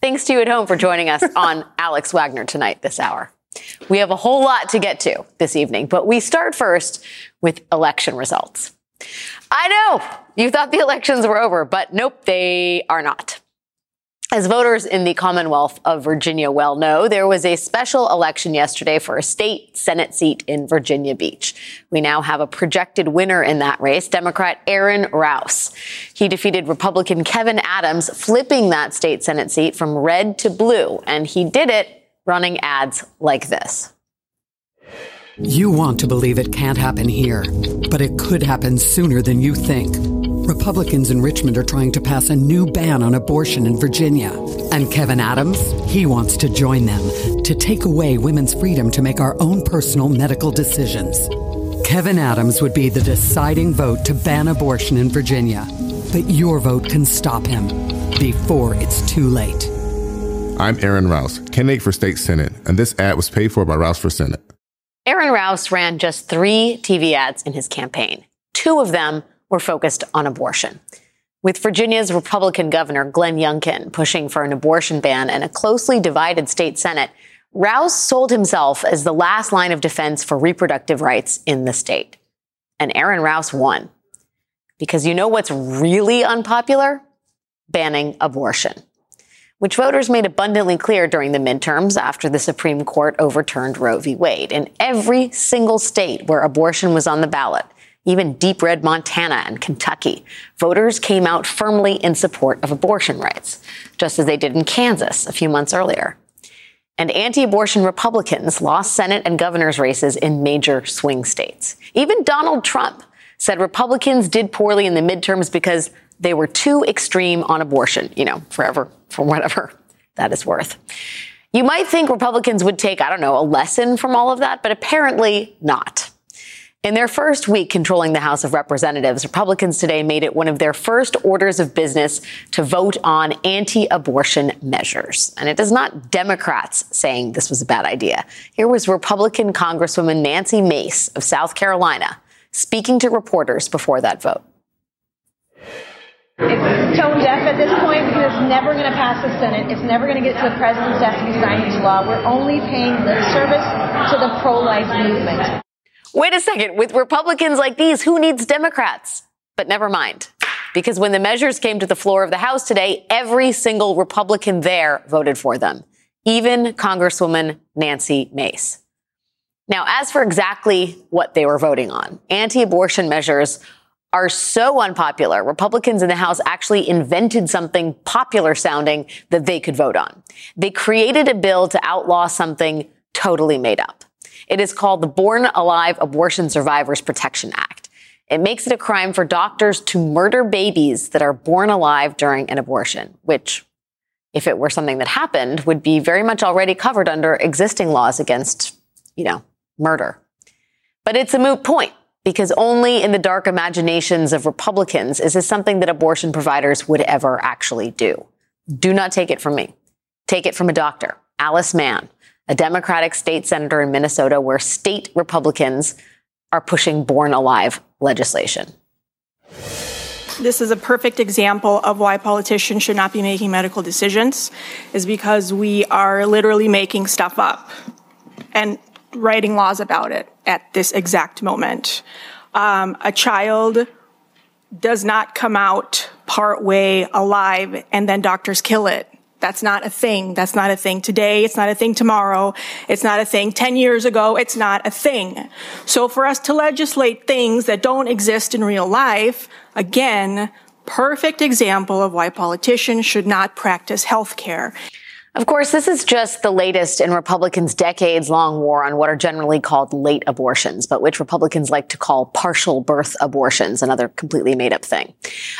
Thanks to you at home for joining us on Alex Wagner tonight this hour. We have a whole lot to get to this evening, but we start first with election results. I know you thought the elections were over, but nope, they are not. As voters in the Commonwealth of Virginia well know, there was a special election yesterday for a state Senate seat in Virginia Beach. We now have a projected winner in that race, Democrat Aaron Rouse. He defeated Republican Kevin Adams, flipping that state Senate seat from red to blue, and he did it running ads like this. You want to believe it can't happen here, but it could happen sooner than you think. Republicans in Richmond are trying to pass a new ban on abortion in Virginia. And Kevin Adams, he wants to join them to take away women's freedom to make our own personal medical decisions. Kevin Adams would be the deciding vote to ban abortion in Virginia. But your vote can stop him before it's too late. I'm Aaron Rouse, candidate for state senate, and this ad was paid for by Rouse for Senate. Aaron Rouse ran just three TV ads in his campaign. Two of them were focused on abortion. With Virginia's Republican governor, Glenn Youngkin, pushing for an abortion ban and a closely divided state senate, Rouse sold himself as the last line of defense for reproductive rights in the state. And Aaron Rouse won. Because you know what's really unpopular? Banning abortion which voters made abundantly clear during the midterms after the Supreme Court overturned Roe v. Wade. In every single state where abortion was on the ballot, even deep red Montana and Kentucky, voters came out firmly in support of abortion rights, just as they did in Kansas a few months earlier. And anti abortion Republicans lost Senate and governor's races in major swing states. Even Donald Trump said Republicans did poorly in the midterms because they were too extreme on abortion, you know, forever, for whatever that is worth. You might think Republicans would take, I don't know, a lesson from all of that, but apparently not. In their first week controlling the House of Representatives, Republicans today made it one of their first orders of business to vote on anti-abortion measures. And it is not Democrats saying this was a bad idea. Here was Republican Congresswoman Nancy Mace of South Carolina speaking to reporters before that vote. It's tone deaf at this point because it's never going to pass the Senate. It's never going to get to the president's desk to be signed into law. We're only paying lip service to the pro-life movement. Wait a second. With Republicans like these, who needs Democrats? But never mind. Because when the measures came to the floor of the House today, every single Republican there voted for them. Even Congresswoman Nancy Mace. Now, as for exactly what they were voting on, anti-abortion measures are so unpopular, Republicans in the House actually invented something popular sounding that they could vote on. They created a bill to outlaw something totally made up. It is called the Born Alive Abortion Survivors Protection Act. It makes it a crime for doctors to murder babies that are born alive during an abortion, which, if it were something that happened, would be very much already covered under existing laws against, you know, murder. But it's a moot point because only in the dark imaginations of Republicans is this something that abortion providers would ever actually do. Do not take it from me. Take it from a doctor, Alice Mann, a Democratic state senator in Minnesota, where state Republicans are pushing born alive legislation. This is a perfect example of why politicians should not be making medical decisions, is because we are literally making stuff up. And writing laws about it at this exact moment. Um, a child does not come out part way alive and then doctors kill it. That's not a thing. That's not a thing today. It's not a thing tomorrow. It's not a thing 10 years ago. It's not a thing. So for us to legislate things that don't exist in real life, again, perfect example of why politicians should not practice health care. Of course, this is just the latest in Republicans' decades long war on what are generally called late abortions, but which Republicans like to call partial birth abortions, another completely made up thing.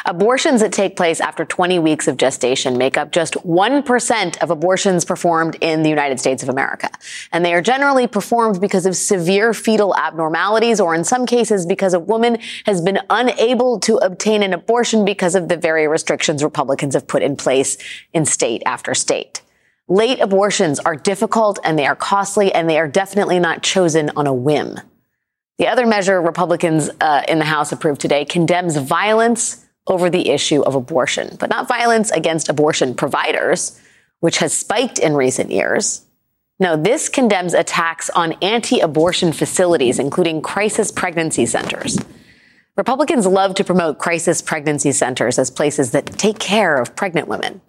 Abortions that take place after 20 weeks of gestation make up just 1% of abortions performed in the United States of America. And they are generally performed because of severe fetal abnormalities, or in some cases, because a woman has been unable to obtain an abortion because of the very restrictions Republicans have put in place in state after state. Late abortions are difficult and they are costly and they are definitely not chosen on a whim. The other measure Republicans uh, in the House approved today condemns violence over the issue of abortion, but not violence against abortion providers, which has spiked in recent years. No, this condemns attacks on anti-abortion facilities, including crisis pregnancy centers. Republicans love to promote crisis pregnancy centers as places that take care of pregnant women.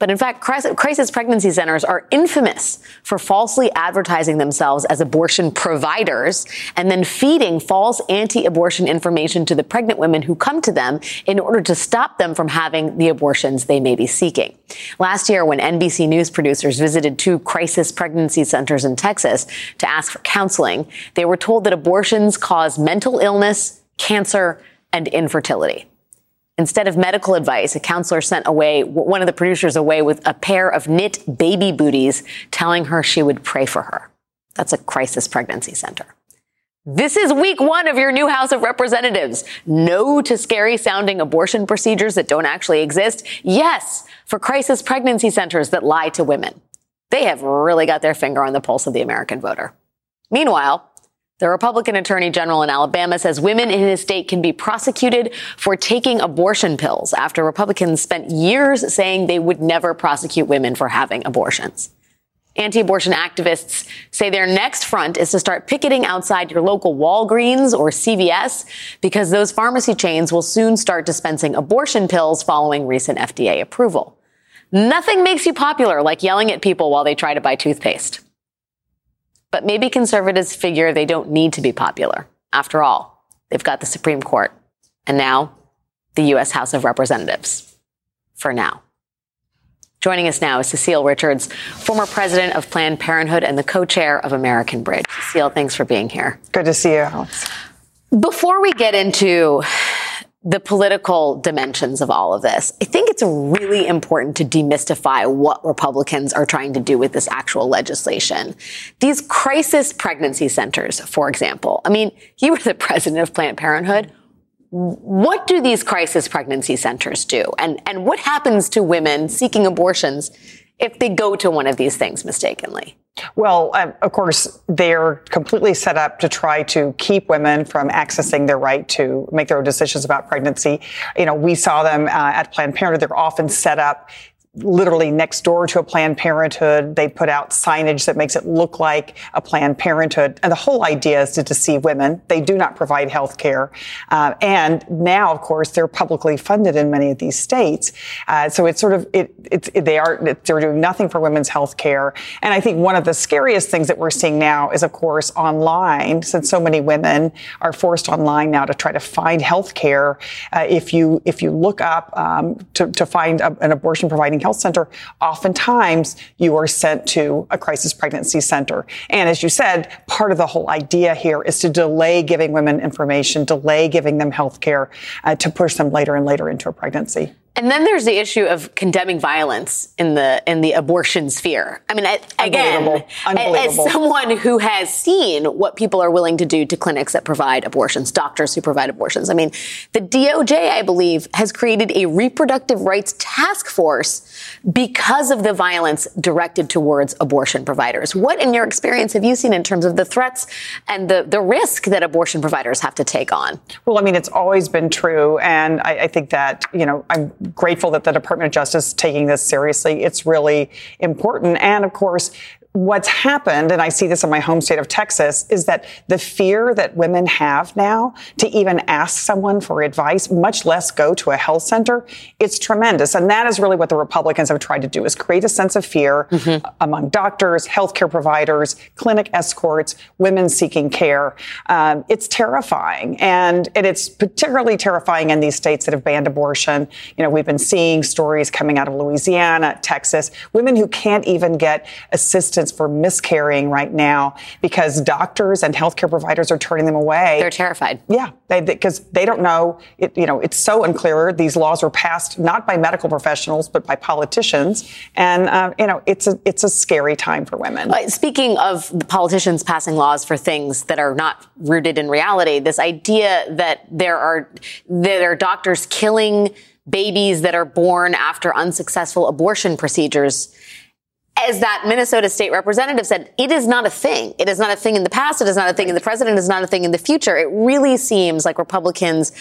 But in fact, crisis pregnancy centers are infamous for falsely advertising themselves as abortion providers and then feeding false anti-abortion information to the pregnant women who come to them in order to stop them from having the abortions they may be seeking. Last year, when NBC News producers visited two crisis pregnancy centers in Texas to ask for counseling, they were told that abortions cause mental illness, cancer, and infertility. Instead of medical advice, a counselor sent away one of the producers away with a pair of knit baby booties telling her she would pray for her. That's a crisis pregnancy center. This is week one of your new House of Representatives. No to scary sounding abortion procedures that don't actually exist. Yes for crisis pregnancy centers that lie to women. They have really got their finger on the pulse of the American voter. Meanwhile, the Republican Attorney General in Alabama says women in his state can be prosecuted for taking abortion pills after Republicans spent years saying they would never prosecute women for having abortions. Anti-abortion activists say their next front is to start picketing outside your local Walgreens or CVS because those pharmacy chains will soon start dispensing abortion pills following recent FDA approval. Nothing makes you popular like yelling at people while they try to buy toothpaste. But maybe conservatives figure they don't need to be popular. After all, they've got the Supreme Court and now the U.S. House of Representatives. For now. Joining us now is Cecile Richards, former president of Planned Parenthood and the co-chair of American Bridge. Cecile, thanks for being here. Good to see you, Before we get into the political dimensions of all of this. I think it's really important to demystify what Republicans are trying to do with this actual legislation. These crisis pregnancy centers, for example. I mean, you were the president of Planned Parenthood. What do these crisis pregnancy centers do? And, and what happens to women seeking abortions if they go to one of these things mistakenly? Well, um, of course, they're completely set up to try to keep women from accessing their right to make their own decisions about pregnancy. You know, we saw them uh, at Planned Parenthood. They're often set up literally next door to a Planned Parenthood. They put out signage that makes it look like a Planned Parenthood. And the whole idea is to deceive women. They do not provide health care. Uh, and now, of course, they're publicly funded in many of these states. Uh, so it's sort of, it, it's, it, they are, they're doing nothing for women's health care. And I think one of the scariest things that we're seeing now is, of course, online, since so many women are forced online now to try to find health care. Uh, if you, if you look up, um, to, to find a, an abortion providing Health Center, oftentimes you are sent to a crisis pregnancy center. And as you said, part of the whole idea here is to delay giving women information, delay giving them health care uh, to push them later and later into a pregnancy. And then there's the issue of condemning violence in the in the abortion sphere. I mean, again, Unbelievable. Unbelievable. as someone who has seen what people are willing to do to clinics that provide abortions, doctors who provide abortions. I mean, the DOJ, I believe, has created a reproductive rights task force because of the violence directed towards abortion providers. What, in your experience, have you seen in terms of the threats and the the risk that abortion providers have to take on? Well, I mean, it's always been true, and I, I think that you know I'm grateful that the Department of Justice is taking this seriously. It's really important. And of course, what's happened, and I see this in my home state of Texas, is that the fear that women have now to even ask someone for advice, much less go to a health center, it's tremendous. And that is really what the Republicans have tried to do is create a sense of fear mm-hmm. among doctors, healthcare providers, clinic escorts, women seeking care. Um, it's terrifying. And, and it's particularly terrifying in these states that have banned abortion. You know, we've been seeing stories coming out of Louisiana, Texas, women who can't even get assistance for miscarrying right now because doctors and healthcare providers are turning them away. They're terrified. Yeah, because they, they, don't know. It, you know, it's so unclear. These laws were passed not by medical professionals but by politicians, and uh, you know, it's a it's a scary time for women. Uh, speaking of the politicians passing laws for things that are not rooted in reality, this idea that there are there are doctors killing babies that are born after unsuccessful abortion procedures as that Minnesota state representative said, it is not a thing. It is not a thing in the past. It is not a thing in the president. It is not a thing in the future. It really seems like Republicans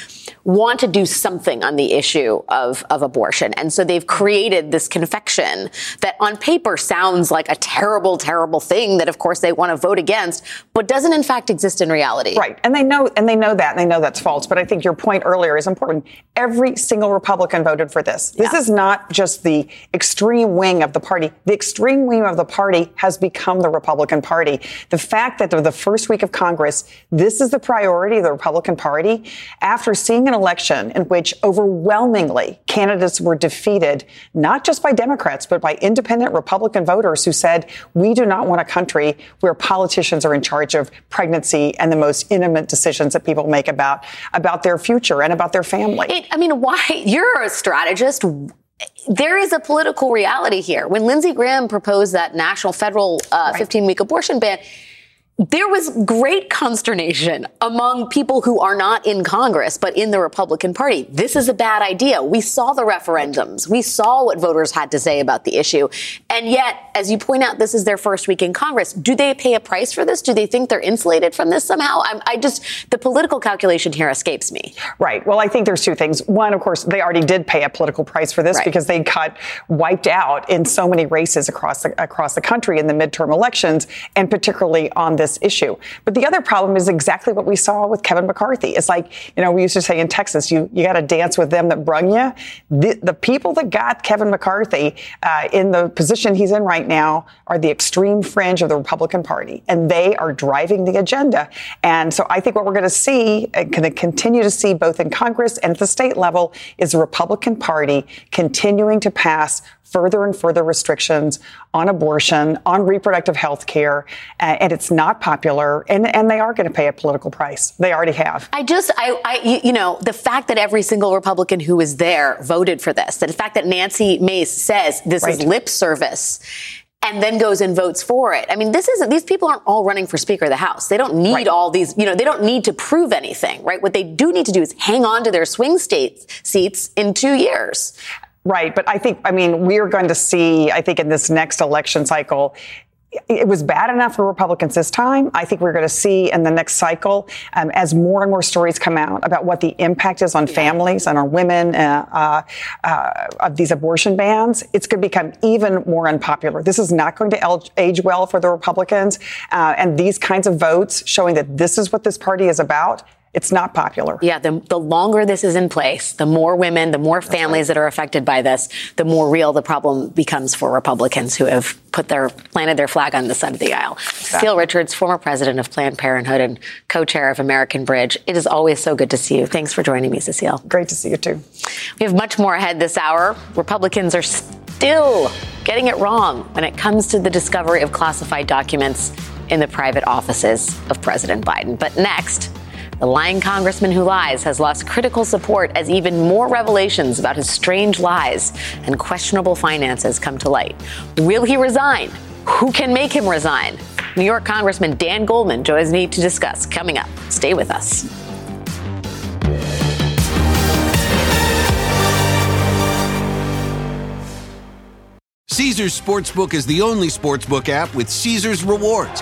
want to do something on the issue of, of abortion. And so they've created this confection that on paper sounds like a terrible, terrible thing that of course they want to vote against, but doesn't in fact exist in reality. Right. And they know, and they know that, and they know that's false. But I think your point earlier is important. Every single Republican voted for this. This yeah. is not just the extreme wing of the party. The extreme extreme wing of the party has become the Republican Party. The fact that the first week of Congress, this is the priority of the Republican Party, after seeing an election in which overwhelmingly candidates were defeated, not just by Democrats, but by independent Republican voters who said, we do not want a country where politicians are in charge of pregnancy and the most intimate decisions that people make about, about their future and about their family. It, I mean, why? You're a strategist there is a political reality here. When Lindsey Graham proposed that national federal 15 uh, week abortion ban, there was great consternation among people who are not in Congress, but in the Republican Party. This is a bad idea. We saw the referendums. We saw what voters had to say about the issue. And yet, as you point out, this is their first week in Congress. Do they pay a price for this? Do they think they're insulated from this somehow? I, I just, the political calculation here escapes me. Right. Well, I think there's two things. One, of course, they already did pay a political price for this right. because they got wiped out in so many races across the, across the country in the midterm elections, and particularly on this this issue. But the other problem is exactly what we saw with Kevin McCarthy. It's like, you know, we used to say in Texas, you, you got to dance with them that brung you. The, the people that got Kevin McCarthy uh, in the position he's in right now are the extreme fringe of the Republican Party, and they are driving the agenda. And so I think what we're going to see, going to continue to see both in Congress and at the state level, is the Republican Party continuing to pass further and further restrictions on abortion, on reproductive health care, and it's not popular, and, and they are going to pay a political price. They already have. I just, I, I, you know, the fact that every single Republican who was there voted for this, the fact that Nancy Mace says this right. is lip service and then goes and votes for it. I mean, this is these people aren't all running for Speaker of the House. They don't need right. all these, you know, they don't need to prove anything, right? What they do need to do is hang on to their swing state seats in two years. Right. But I think, I mean, we are going to see, I think in this next election cycle, it was bad enough for Republicans this time. I think we're going to see in the next cycle, um, as more and more stories come out about what the impact is on families and on women uh, uh, uh, of these abortion bans, it's going to become even more unpopular. This is not going to age well for the Republicans. Uh, and these kinds of votes showing that this is what this party is about it's not popular. Yeah, the, the longer this is in place, the more women, the more families that are affected by this, the more real the problem becomes for Republicans who have put their planted their flag on the side of the aisle. Exactly. Cecile Richards, former president of Planned Parenthood and co-chair of American Bridge. It is always so good to see you. Thanks for joining me, Cecile. Great to see you too. We have much more ahead this hour. Republicans are still getting it wrong when it comes to the discovery of classified documents in the private offices of President Biden. But next, the lying congressman who lies has lost critical support as even more revelations about his strange lies and questionable finances come to light. Will he resign? Who can make him resign? New York Congressman Dan Goldman joins me to discuss coming up. Stay with us. Caesars Sportsbook is the only sportsbook app with Caesars rewards.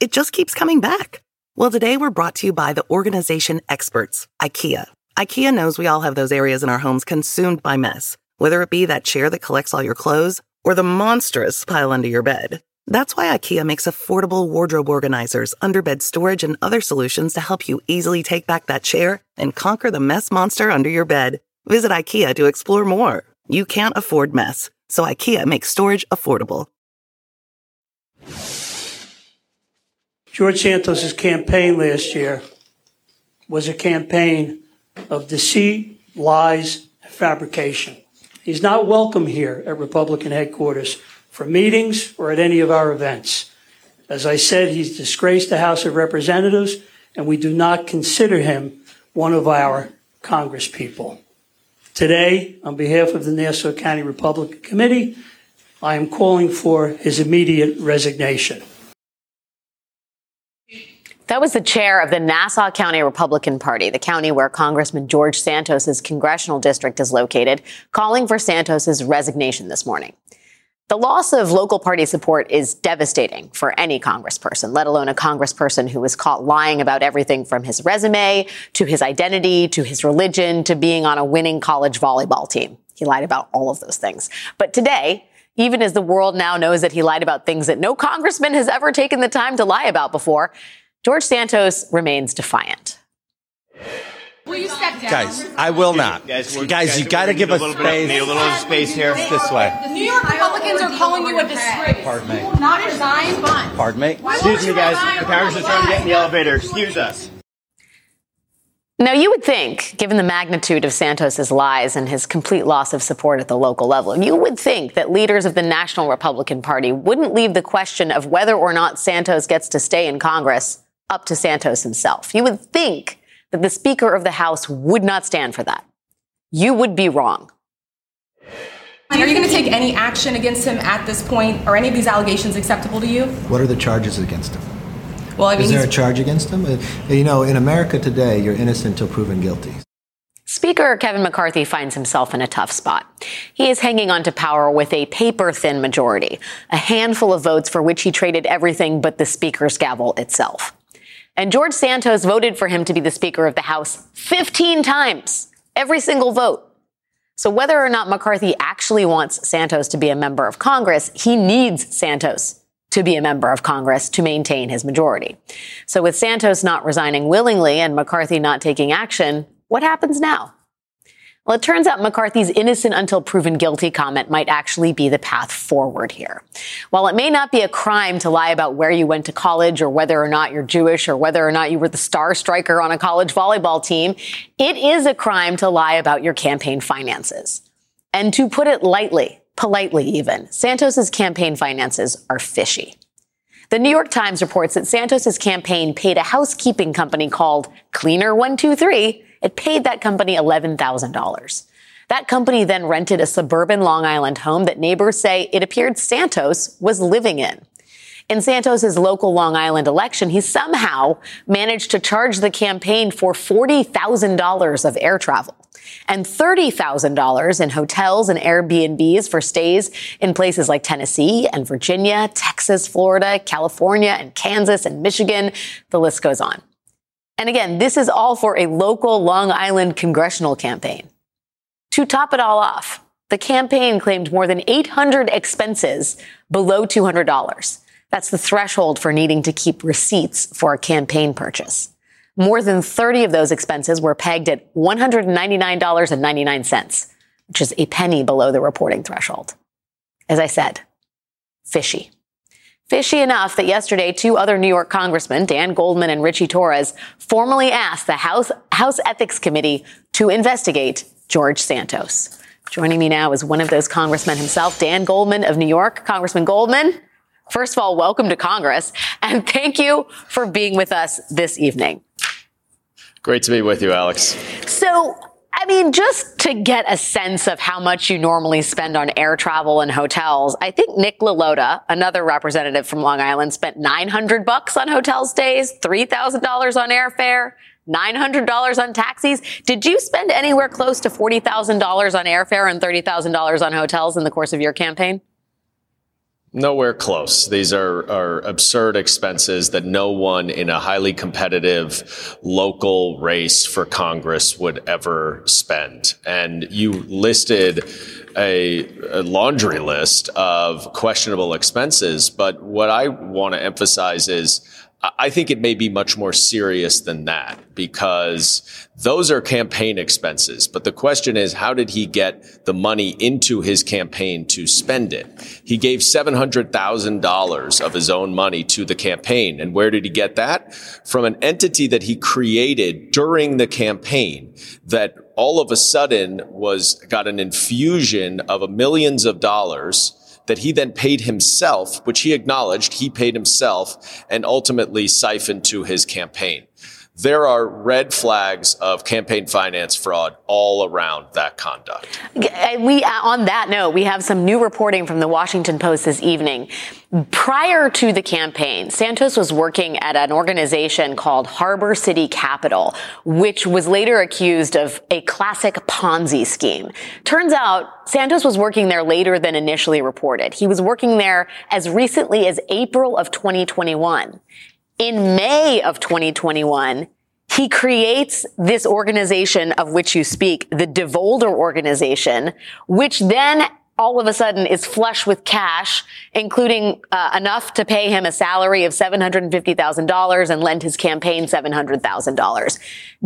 It just keeps coming back. Well, today we're brought to you by the organization experts, IKEA. IKEA knows we all have those areas in our homes consumed by mess, whether it be that chair that collects all your clothes or the monstrous pile under your bed. That's why IKEA makes affordable wardrobe organizers, underbed storage, and other solutions to help you easily take back that chair and conquer the mess monster under your bed. Visit IKEA to explore more. You can't afford mess, so IKEA makes storage affordable. George Santos' campaign last year was a campaign of deceit, lies, and fabrication. He's not welcome here at Republican headquarters for meetings or at any of our events. As I said, he's disgraced the House of Representatives, and we do not consider him one of our congresspeople. Today, on behalf of the Nassau County Republican Committee, I am calling for his immediate resignation. That was the chair of the Nassau County Republican Party, the county where Congressman George Santos's congressional district is located, calling for Santos's resignation this morning. The loss of local party support is devastating for any congressperson, let alone a congressperson who was caught lying about everything from his resume to his identity to his religion to being on a winning college volleyball team. He lied about all of those things. But today, even as the world now knows that he lied about things that no congressman has ever taken the time to lie about before, George Santos remains defiant. Will you step down? Guys, I will not. Guys, guys, guys you got to give us space. Need a little space here. This way. The New York Republicans are calling you a disgrace. Pardon me. You will not resign. Pardon me. Excuse me, guys. The Congress is trying to get in the elevator. Excuse us. Now, you would think, given the magnitude of Santos's lies and his complete loss of support at the local level, you would think that leaders of the National Republican Party wouldn't leave the question of whether or not Santos gets to stay in Congress up to Santos himself. You would think that the Speaker of the House would not stand for that. You would be wrong. Are you going to take any action against him at this point? Are any of these allegations acceptable to you? What are the charges against him? Well, I mean, is there a charge against him? Uh, you know, in America today, you're innocent until proven guilty. Speaker Kevin McCarthy finds himself in a tough spot. He is hanging on to power with a paper thin majority, a handful of votes for which he traded everything but the Speaker's gavel itself. And George Santos voted for him to be the Speaker of the House 15 times, every single vote. So whether or not McCarthy actually wants Santos to be a member of Congress, he needs Santos to be a member of Congress to maintain his majority. So with Santos not resigning willingly and McCarthy not taking action, what happens now? Well, it turns out McCarthy's innocent until proven guilty comment might actually be the path forward here. While it may not be a crime to lie about where you went to college or whether or not you're Jewish or whether or not you were the star striker on a college volleyball team, it is a crime to lie about your campaign finances. And to put it lightly, politely even, Santos's campaign finances are fishy. The New York Times reports that Santos's campaign paid a housekeeping company called Cleaner 123 it paid that company $11,000. That company then rented a suburban Long Island home that neighbors say it appeared Santos was living in. In Santos's local Long Island election, he somehow managed to charge the campaign for $40,000 of air travel and $30,000 in hotels and Airbnbs for stays in places like Tennessee and Virginia, Texas, Florida, California, and Kansas and Michigan. The list goes on. And again, this is all for a local Long Island congressional campaign. To top it all off, the campaign claimed more than 800 expenses below $200. That's the threshold for needing to keep receipts for a campaign purchase. More than 30 of those expenses were pegged at $199.99, which is a penny below the reporting threshold. As I said, fishy. Fishy enough that yesterday, two other New York congressmen, Dan Goldman and Richie Torres, formally asked the House, House Ethics Committee to investigate George Santos. Joining me now is one of those congressmen himself, Dan Goldman of New York. Congressman Goldman, first of all, welcome to Congress, and thank you for being with us this evening. Great to be with you, Alex. So, I mean, just to get a sense of how much you normally spend on air travel and hotels, I think Nick LaLota, another representative from Long Island, spent 900 bucks on hotel stays, $3,000 on airfare, $900 on taxis. Did you spend anywhere close to $40,000 on airfare and $30,000 on hotels in the course of your campaign? Nowhere close. These are, are absurd expenses that no one in a highly competitive local race for Congress would ever spend. And you listed a, a laundry list of questionable expenses. But what I want to emphasize is I think it may be much more serious than that because those are campaign expenses. But the question is, how did he get the money into his campaign to spend it? He gave $700,000 of his own money to the campaign. And where did he get that? From an entity that he created during the campaign that all of a sudden was got an infusion of millions of dollars that he then paid himself, which he acknowledged he paid himself and ultimately siphoned to his campaign there are red flags of campaign finance fraud all around that conduct. We, uh, on that note, we have some new reporting from the Washington Post this evening. Prior to the campaign, Santos was working at an organization called Harbor City Capital, which was later accused of a classic Ponzi scheme. Turns out Santos was working there later than initially reported. He was working there as recently as April of 2021 in May of 2021, he creates this organization of which you speak, the DeVolder organization, which then all of a sudden is flush with cash, including uh, enough to pay him a salary of $750,000 and lend his campaign $700,000.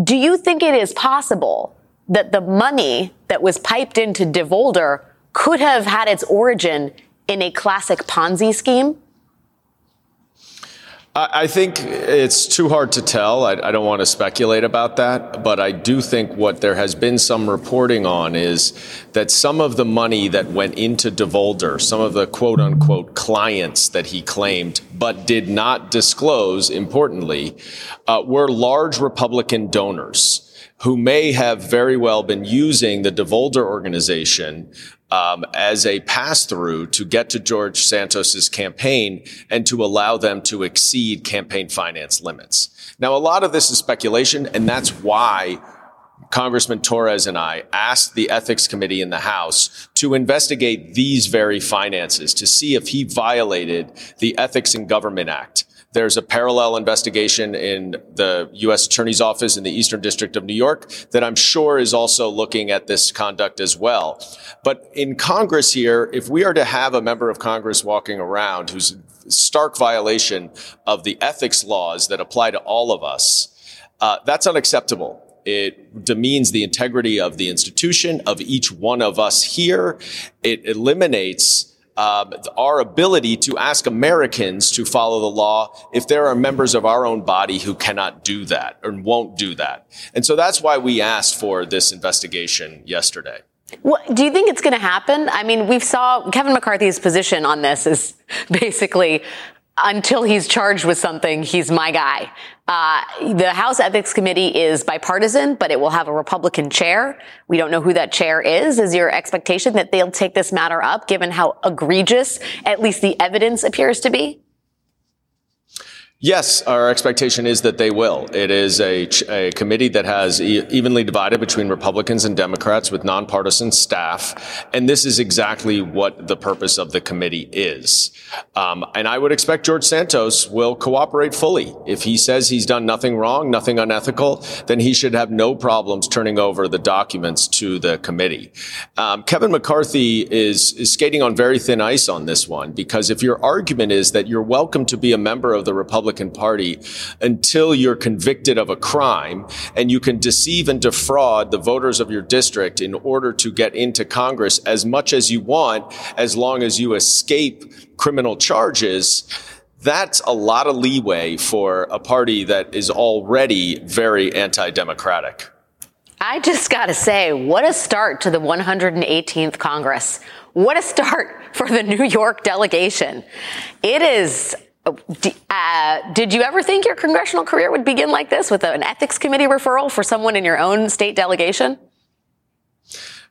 Do you think it is possible that the money that was piped into DeVolder could have had its origin in a classic Ponzi scheme? I think it's too hard to tell. I, I, don't want to speculate about that, but I do think what there has been some reporting on is that some of the money that went into DeVolder, some of the quote unquote clients that he claimed but did not disclose, importantly, uh, were large Republican donors who may have very well been using the DeVolder organization um, as a pass through to get to George Santos's campaign and to allow them to exceed campaign finance limits. Now, a lot of this is speculation, and that's why Congressman Torres and I asked the ethics committee in the House to investigate these very finances to see if he violated the Ethics in Government Act. There's a parallel investigation in the U.S. Attorney's Office in the Eastern District of New York that I'm sure is also looking at this conduct as well. But in Congress here, if we are to have a member of Congress walking around who's stark violation of the ethics laws that apply to all of us, uh, that's unacceptable. It demeans the integrity of the institution, of each one of us here. It eliminates um, our ability to ask Americans to follow the law if there are members of our own body who cannot do that or won't do that. And so that's why we asked for this investigation yesterday. Well, do you think it's going to happen? I mean, we saw Kevin McCarthy's position on this is basically until he's charged with something, he's my guy. Uh, the House Ethics Committee is bipartisan, but it will have a Republican chair. We don't know who that chair is. Is your expectation that they'll take this matter up, given how egregious at least the evidence appears to be? Yes, our expectation is that they will. It is a, a committee that has e- evenly divided between Republicans and Democrats with nonpartisan staff. And this is exactly what the purpose of the committee is. Um, and I would expect George Santos will cooperate fully. If he says he's done nothing wrong, nothing unethical, then he should have no problems turning over the documents to the committee. Um, Kevin McCarthy is, is skating on very thin ice on this one because if your argument is that you're welcome to be a member of the Republican Republican Party until you're convicted of a crime and you can deceive and defraud the voters of your district in order to get into Congress as much as you want, as long as you escape criminal charges that's a lot of leeway for a party that is already very anti democratic. I just got to say, what a start to the 118th Congress. what a start for the New York delegation. It is uh, did you ever think your congressional career would begin like this with an ethics committee referral for someone in your own state delegation?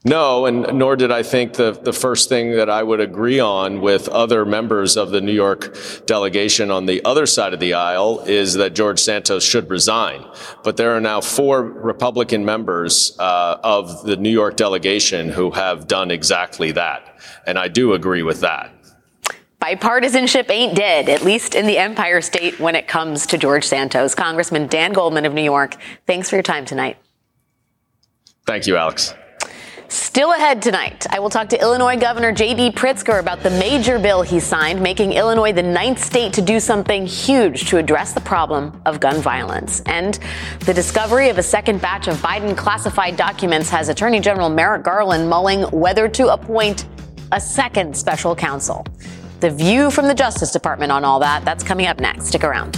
No, and nor did I think the, the first thing that I would agree on with other members of the New York delegation on the other side of the aisle is that George Santos should resign. But there are now four Republican members uh, of the New York delegation who have done exactly that. And I do agree with that. Bipartisanship ain't dead, at least in the Empire State when it comes to George Santos. Congressman Dan Goldman of New York, thanks for your time tonight. Thank you, Alex. Still ahead tonight, I will talk to Illinois Governor J.B. Pritzker about the major bill he signed, making Illinois the ninth state to do something huge to address the problem of gun violence. And the discovery of a second batch of Biden classified documents has Attorney General Merrick Garland mulling whether to appoint a second special counsel. The view from the Justice Department on all that, that's coming up next. Stick around.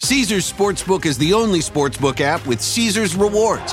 Caesars Sportsbook is the only sportsbook app with Caesars rewards.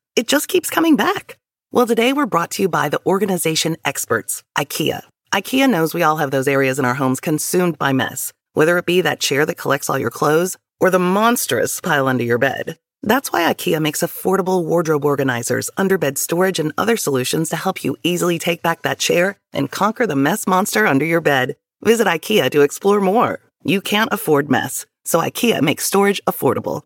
It just keeps coming back. Well, today we're brought to you by the organization experts, IKEA. IKEA knows we all have those areas in our homes consumed by mess, whether it be that chair that collects all your clothes or the monstrous pile under your bed. That's why IKEA makes affordable wardrobe organizers, underbed storage, and other solutions to help you easily take back that chair and conquer the mess monster under your bed. Visit IKEA to explore more. You can't afford mess, so IKEA makes storage affordable.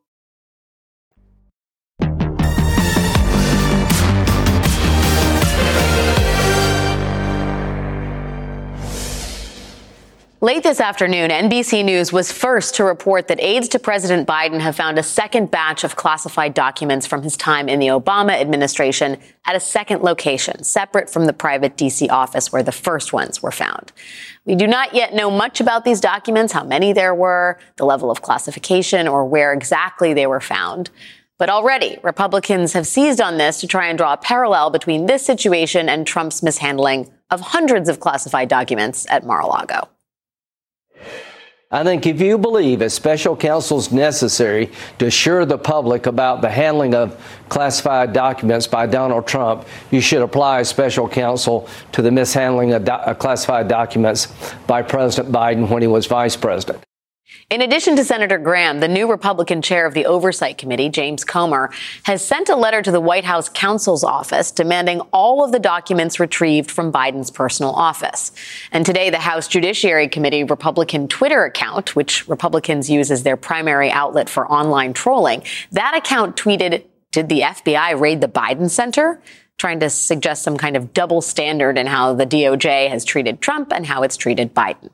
Late this afternoon, NBC News was first to report that aides to President Biden have found a second batch of classified documents from his time in the Obama administration at a second location, separate from the private DC office where the first ones were found. We do not yet know much about these documents, how many there were, the level of classification, or where exactly they were found. But already, Republicans have seized on this to try and draw a parallel between this situation and Trump's mishandling of hundreds of classified documents at Mar-a-Lago. I think if you believe a special counsel is necessary to assure the public about the handling of classified documents by Donald Trump, you should apply a special counsel to the mishandling of do- uh, classified documents by President Biden when he was vice president. In addition to Senator Graham, the new Republican chair of the Oversight Committee, James Comer, has sent a letter to the White House counsel's office demanding all of the documents retrieved from Biden's personal office. And today, the House Judiciary Committee Republican Twitter account, which Republicans use as their primary outlet for online trolling, that account tweeted, Did the FBI raid the Biden Center? Trying to suggest some kind of double standard in how the DOJ has treated Trump and how it's treated Biden.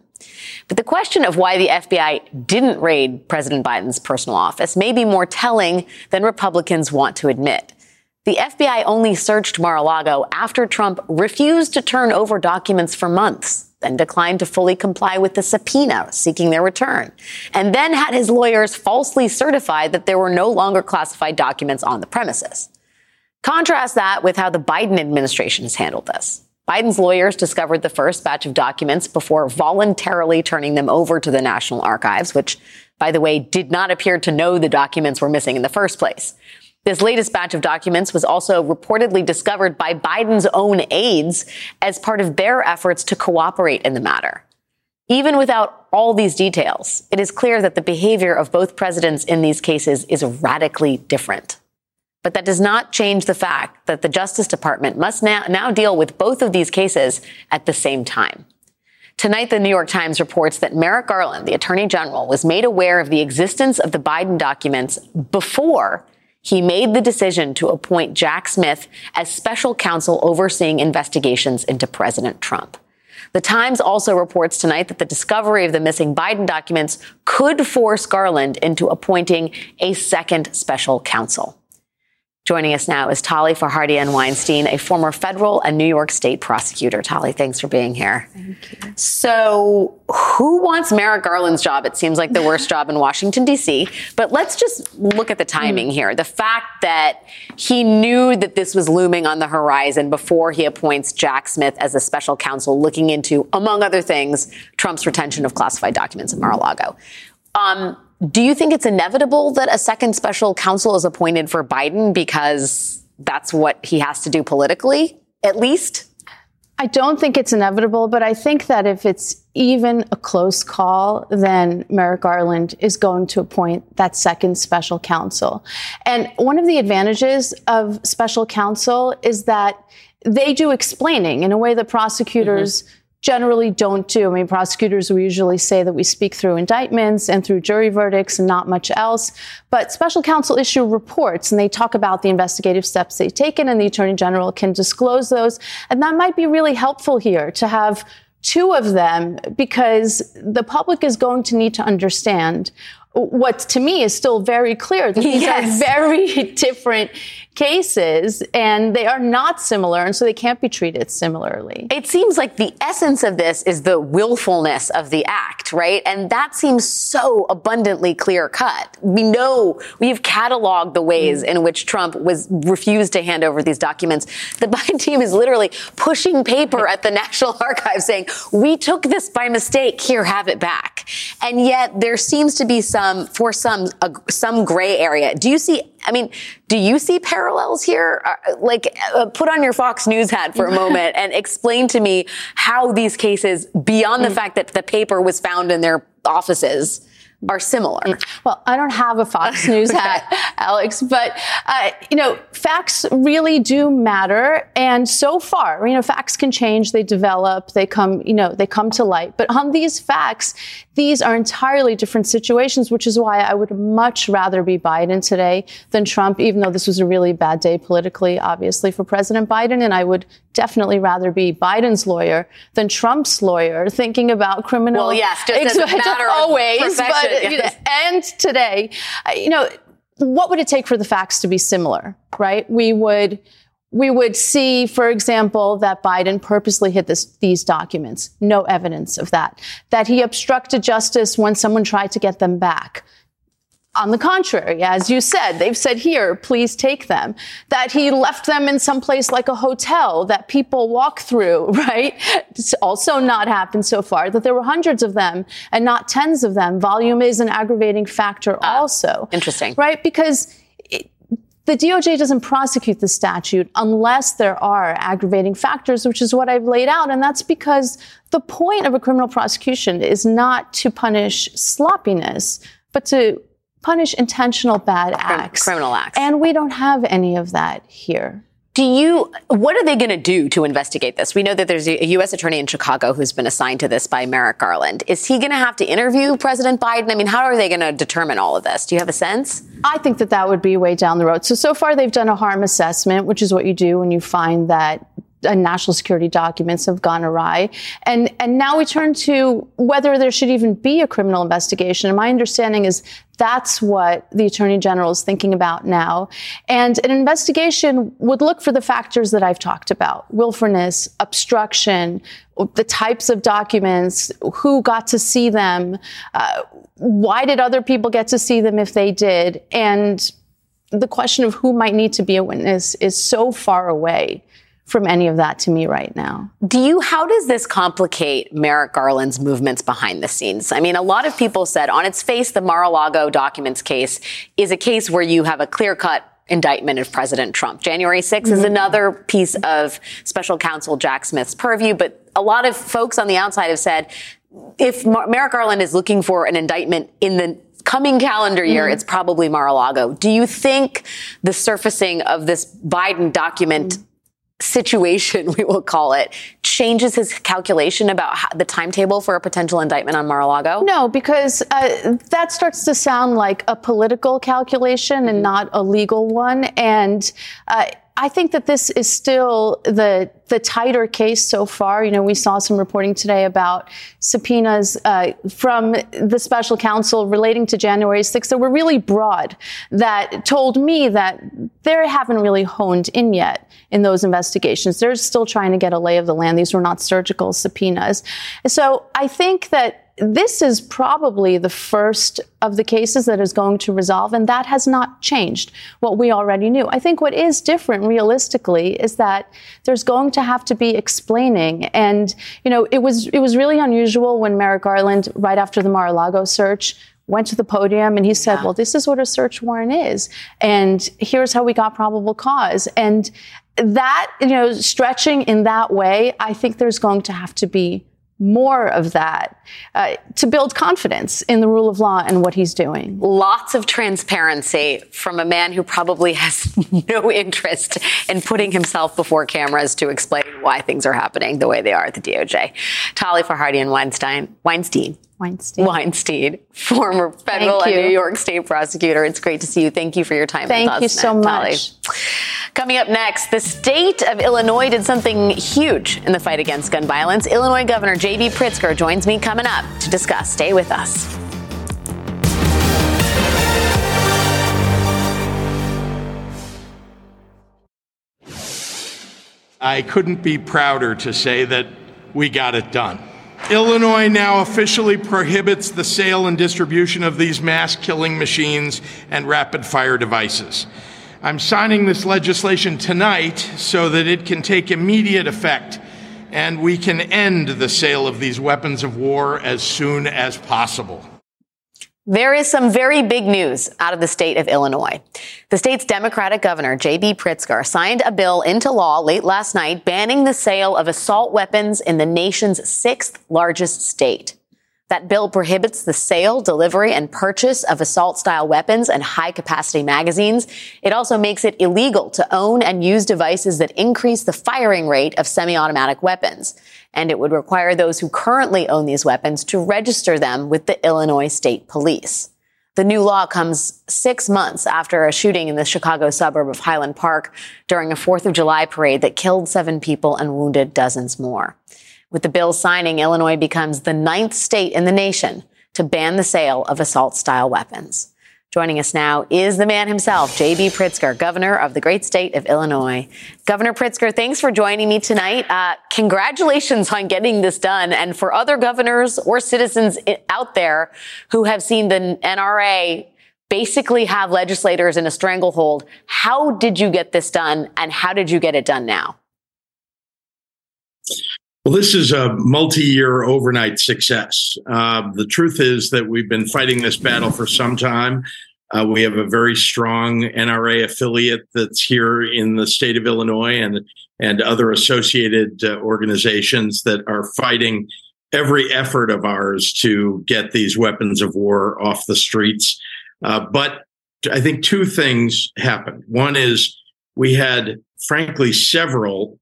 But the question of why the FBI didn't raid President Biden's personal office may be more telling than Republicans want to admit. The FBI only searched Mar-a-Lago after Trump refused to turn over documents for months, then declined to fully comply with the subpoena seeking their return, and then had his lawyers falsely certify that there were no longer classified documents on the premises. Contrast that with how the Biden administration has handled this. Biden's lawyers discovered the first batch of documents before voluntarily turning them over to the National Archives, which, by the way, did not appear to know the documents were missing in the first place. This latest batch of documents was also reportedly discovered by Biden's own aides as part of their efforts to cooperate in the matter. Even without all these details, it is clear that the behavior of both presidents in these cases is radically different. But that does not change the fact that the Justice Department must now, now deal with both of these cases at the same time. Tonight, the New York Times reports that Merrick Garland, the Attorney General, was made aware of the existence of the Biden documents before he made the decision to appoint Jack Smith as special counsel overseeing investigations into President Trump. The Times also reports tonight that the discovery of the missing Biden documents could force Garland into appointing a second special counsel. Joining us now is Tali Farhadian Weinstein, a former federal and New York State prosecutor. Tali, thanks for being here. Thank you. So, who wants Merrick Garland's job? It seems like the worst job in Washington, D.C. But let's just look at the timing mm. here. The fact that he knew that this was looming on the horizon before he appoints Jack Smith as a special counsel looking into, among other things, Trump's retention of classified documents at Mar a Lago. Um, do you think it's inevitable that a second special counsel is appointed for Biden because that's what he has to do politically, at least? I don't think it's inevitable, but I think that if it's even a close call, then Merrick Garland is going to appoint that second special counsel. And one of the advantages of special counsel is that they do explaining in a way that prosecutors mm-hmm generally don't do. I mean, prosecutors will usually say that we speak through indictments and through jury verdicts and not much else. But special counsel issue reports and they talk about the investigative steps they've taken and the attorney general can disclose those. And that might be really helpful here to have two of them because the public is going to need to understand what to me is still very clear that these yes. are very different cases and they are not similar and so they can't be treated similarly. It seems like the essence of this is the willfulness of the act, right? And that seems so abundantly clear cut. We know we've cataloged the ways mm. in which Trump was refused to hand over these documents. The Biden team is literally pushing paper at the National Archives saying, "We took this by mistake. Here, have it back." And yet there seems to be some for some uh, some gray area. Do you see I mean, do you see parallels here? Uh, like, uh, put on your Fox News hat for a moment and explain to me how these cases, beyond the mm. fact that the paper was found in their offices, are similar. Well, I don't have a Fox News okay. hat, Alex, but uh, you know, facts really do matter. And so far, you know, facts can change, they develop, they come, you know, they come to light. But on these facts, these are entirely different situations, which is why I would much rather be Biden today than Trump, even though this was a really bad day politically, obviously, for President Biden. And I would definitely rather be Biden's lawyer than Trump's lawyer, thinking about criminal. Well, yes, just as a matter always, but yes. you know, and today, you know, what would it take for the facts to be similar? Right? We would we would see, for example, that Biden purposely hid this, these documents. No evidence of that. That he obstructed justice when someone tried to get them back. On the contrary, as you said, they've said here, please take them. That he left them in some place like a hotel that people walk through, right? It's also not happened so far. That there were hundreds of them and not tens of them. Volume is an aggravating factor ah, also. Interesting. Right? Because the DOJ doesn't prosecute the statute unless there are aggravating factors, which is what I've laid out. And that's because the point of a criminal prosecution is not to punish sloppiness, but to punish intentional bad acts. Criminal acts. And we don't have any of that here. Do you, what are they going to do to investigate this? We know that there's a U.S. attorney in Chicago who's been assigned to this by Merrick Garland. Is he going to have to interview President Biden? I mean, how are they going to determine all of this? Do you have a sense? I think that that would be way down the road. So, so far they've done a harm assessment, which is what you do when you find that uh, national security documents have gone awry. And, and now we turn to whether there should even be a criminal investigation. And my understanding is that's what the attorney general is thinking about now. And an investigation would look for the factors that I've talked about. Willfulness, obstruction, the types of documents, who got to see them, uh, why did other people get to see them if they did? And the question of who might need to be a witness is so far away from any of that to me right now. Do you, how does this complicate Merrick Garland's movements behind the scenes? I mean, a lot of people said on its face, the Mar-a-Lago documents case is a case where you have a clear cut indictment of President Trump. January 6th mm-hmm. is another piece of special counsel Jack Smith's purview, but a lot of folks on the outside have said if Mar- Merrick Garland is looking for an indictment in the coming calendar year, mm-hmm. it's probably Mar-a-Lago. Do you think the surfacing of this Biden document mm-hmm situation, we will call it, changes his calculation about how, the timetable for a potential indictment on Mar-a-Lago? No, because uh, that starts to sound like a political calculation and not a legal one. And uh, I think that this is still the the tighter case so far. You know, we saw some reporting today about subpoenas uh, from the special counsel relating to January 6th that were really broad, that told me that they haven't really honed in yet in those investigations. They're still trying to get a lay of the land. These were not surgical subpoenas. So I think that this is probably the first of the cases that is going to resolve, and that has not changed what we already knew. I think what is different realistically is that there's going to have to be explaining. And, you know, it was it was really unusual when Merrick Garland, right after the Mar-a-Lago search, went to the podium and he said, yeah. well, this is what a search warrant is. And here's how we got probable cause. And that, you know, stretching in that way, I think there's going to have to be more of that uh, to build confidence in the rule of law and what he's doing. Lots of transparency from a man who probably has no interest in putting himself before cameras to explain why things are happening the way they are at the DOJ. Tali Farhadian Weinstein, Weinstein. Weinstein. Weinstein, former federal and New York state prosecutor. It's great to see you. Thank you for your time Thank with us. you so much. Coming up next, the state of Illinois did something huge in the fight against gun violence. Illinois Governor J.B. Pritzker joins me coming up to discuss. Stay with us. I couldn't be prouder to say that we got it done. Illinois now officially prohibits the sale and distribution of these mass killing machines and rapid fire devices. I'm signing this legislation tonight so that it can take immediate effect and we can end the sale of these weapons of war as soon as possible. There is some very big news out of the state of Illinois. The state's Democratic governor, J.B. Pritzker, signed a bill into law late last night banning the sale of assault weapons in the nation's sixth largest state. That bill prohibits the sale, delivery, and purchase of assault style weapons and high capacity magazines. It also makes it illegal to own and use devices that increase the firing rate of semi automatic weapons. And it would require those who currently own these weapons to register them with the Illinois State Police. The new law comes six months after a shooting in the Chicago suburb of Highland Park during a 4th of July parade that killed seven people and wounded dozens more. With the bill signing, Illinois becomes the ninth state in the nation to ban the sale of assault style weapons. Joining us now is the man himself, J.B. Pritzker, governor of the great state of Illinois. Governor Pritzker, thanks for joining me tonight. Uh, congratulations on getting this done. And for other governors or citizens out there who have seen the NRA basically have legislators in a stranglehold, how did you get this done and how did you get it done now? Well, this is a multi year overnight success. Uh, the truth is that we've been fighting this battle for some time. Uh, we have a very strong NRA affiliate that's here in the state of Illinois and, and other associated uh, organizations that are fighting every effort of ours to get these weapons of war off the streets. Uh, but I think two things happened. One is we had, frankly, several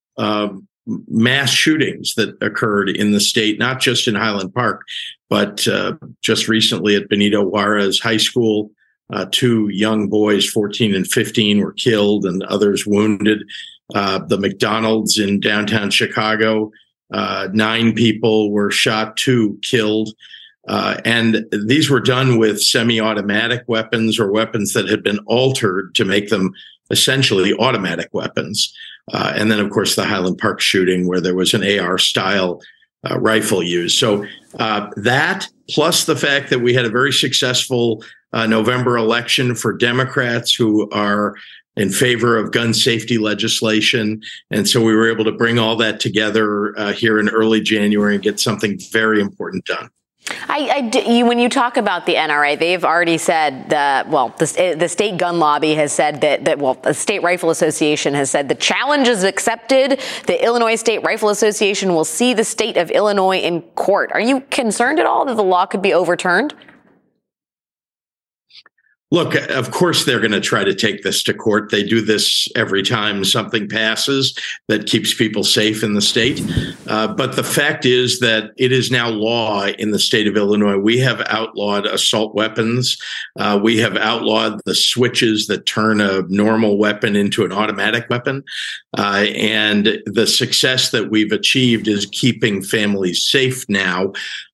mass shootings that occurred in the state, not just in Highland Park, but uh, just recently at Benito Juarez High School. Uh, two young boys, 14 and 15, were killed and others wounded. Uh, the McDonald's in downtown Chicago, uh, nine people were shot, two killed. Uh, and these were done with semi automatic weapons or weapons that had been altered to make them essentially automatic weapons. Uh, and then, of course, the Highland Park shooting where there was an AR style uh, rifle used. So uh, that, plus the fact that we had a very successful uh, November election for Democrats who are in favor of gun safety legislation. And so we were able to bring all that together uh, here in early January and get something very important done. I, I, you, when you talk about the NRA, they've already said that, well, the, eh, the, state gun lobby has said that, that, well, the State Rifle Association has said the challenge is accepted. The Illinois State Rifle Association will see the state of Illinois in court. Are you concerned at all that the law could be overturned? Look, of course, they're going to try to take this to court. They do this every time something passes that keeps people safe in the state. Uh, but the fact is that it is now law in the state of Illinois. We have outlawed assault weapons. Uh, we have outlawed the switches that turn a normal weapon into an automatic weapon. Uh, and the success that we've achieved is keeping families safe now.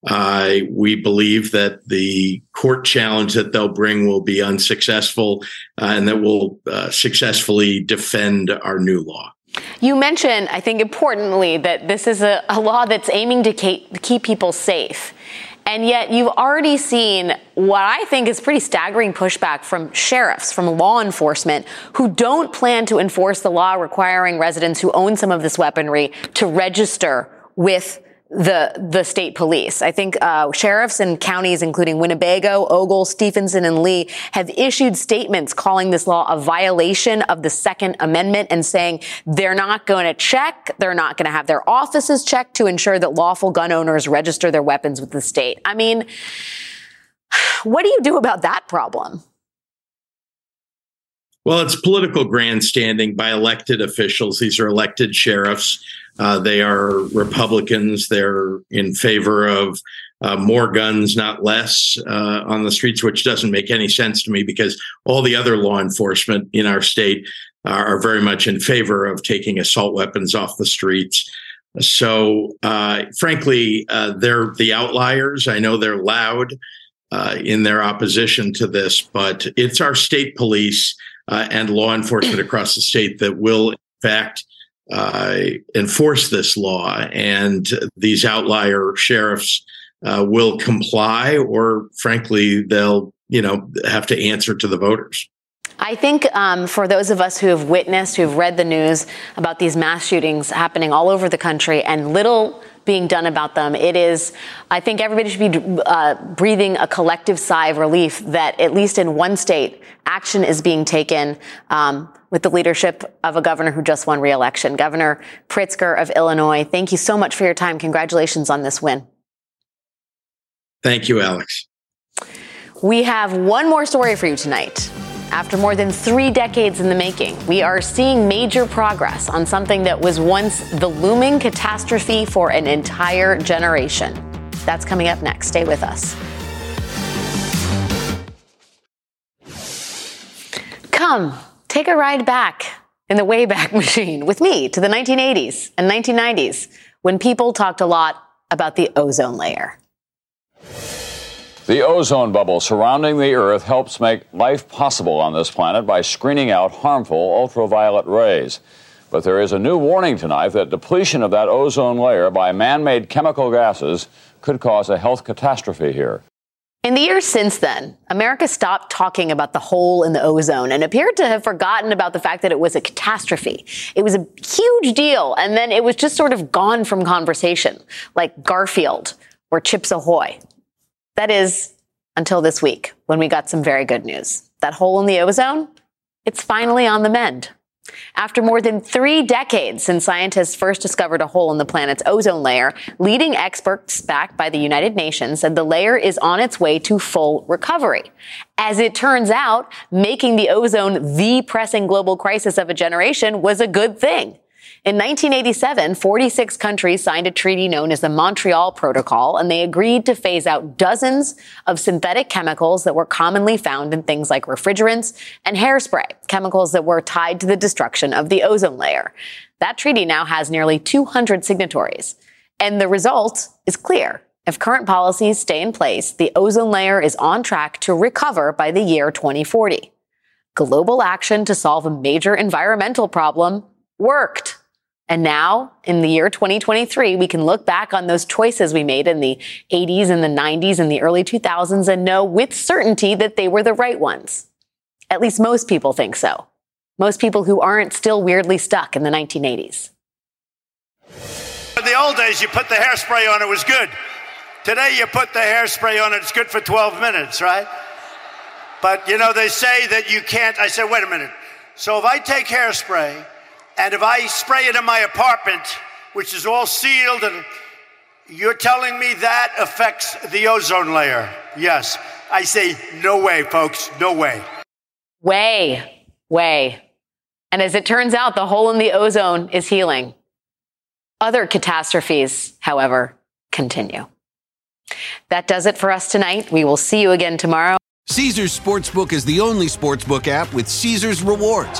Uh, we believe that the court challenge that they'll bring will be unsuccessful uh, and that will uh, successfully defend our new law. You mentioned, I think importantly, that this is a, a law that's aiming to keep, keep people safe. And yet, you've already seen what I think is pretty staggering pushback from sheriffs, from law enforcement, who don't plan to enforce the law requiring residents who own some of this weaponry to register with the the state police. I think uh, sheriffs in counties including Winnebago, Ogle, Stephenson, and Lee have issued statements calling this law a violation of the Second Amendment and saying they're not going to check, they're not going to have their offices checked to ensure that lawful gun owners register their weapons with the state. I mean, what do you do about that problem? Well, it's political grandstanding by elected officials. These are elected sheriffs. Uh, they are Republicans. They're in favor of uh, more guns, not less, uh, on the streets, which doesn't make any sense to me because all the other law enforcement in our state are very much in favor of taking assault weapons off the streets. So, uh, frankly, uh, they're the outliers. I know they're loud uh, in their opposition to this, but it's our state police uh, and law enforcement across the state that will, in fact, uh, enforce this law. And these outlier sheriffs uh, will comply, or frankly, they'll you know have to answer to the voters. I think um, for those of us who have witnessed, who have read the news about these mass shootings happening all over the country and little being done about them. It is, I think everybody should be uh, breathing a collective sigh of relief that at least in one state, action is being taken um, with the leadership of a governor who just won re-election, Governor Pritzker of Illinois. Thank you so much for your time. Congratulations on this win. Thank you, Alex. We have one more story for you tonight. After more than three decades in the making, we are seeing major progress on something that was once the looming catastrophe for an entire generation. That's coming up next. Stay with us. Come, take a ride back in the Wayback Machine with me to the 1980s and 1990s when people talked a lot about the ozone layer. The ozone bubble surrounding the Earth helps make life possible on this planet by screening out harmful ultraviolet rays. But there is a new warning tonight that depletion of that ozone layer by man made chemical gases could cause a health catastrophe here. In the years since then, America stopped talking about the hole in the ozone and appeared to have forgotten about the fact that it was a catastrophe. It was a huge deal, and then it was just sort of gone from conversation, like Garfield or Chips Ahoy. That is until this week when we got some very good news. That hole in the ozone, it's finally on the mend. After more than three decades since scientists first discovered a hole in the planet's ozone layer, leading experts backed by the United Nations said the layer is on its way to full recovery. As it turns out, making the ozone the pressing global crisis of a generation was a good thing. In 1987, 46 countries signed a treaty known as the Montreal Protocol, and they agreed to phase out dozens of synthetic chemicals that were commonly found in things like refrigerants and hairspray, chemicals that were tied to the destruction of the ozone layer. That treaty now has nearly 200 signatories. And the result is clear. If current policies stay in place, the ozone layer is on track to recover by the year 2040. Global action to solve a major environmental problem worked. And now, in the year 2023, we can look back on those choices we made in the 80s and the 90s and the early 2000s and know with certainty that they were the right ones. At least most people think so. Most people who aren't still weirdly stuck in the 1980s. In the old days, you put the hairspray on, it was good. Today, you put the hairspray on, it's good for 12 minutes, right? But you know, they say that you can't. I said, wait a minute. So if I take hairspray, and if I spray it in my apartment, which is all sealed, and You're telling me that affects the ozone layer? Yes. I say, no way, folks. No way. Way, way. And as it turns out, the hole in the ozone is healing. Other catastrophes, however, continue. That does it for us tonight. We will see you again tomorrow. Caesars Sportsbook is the only sportsbook app with Caesars rewards.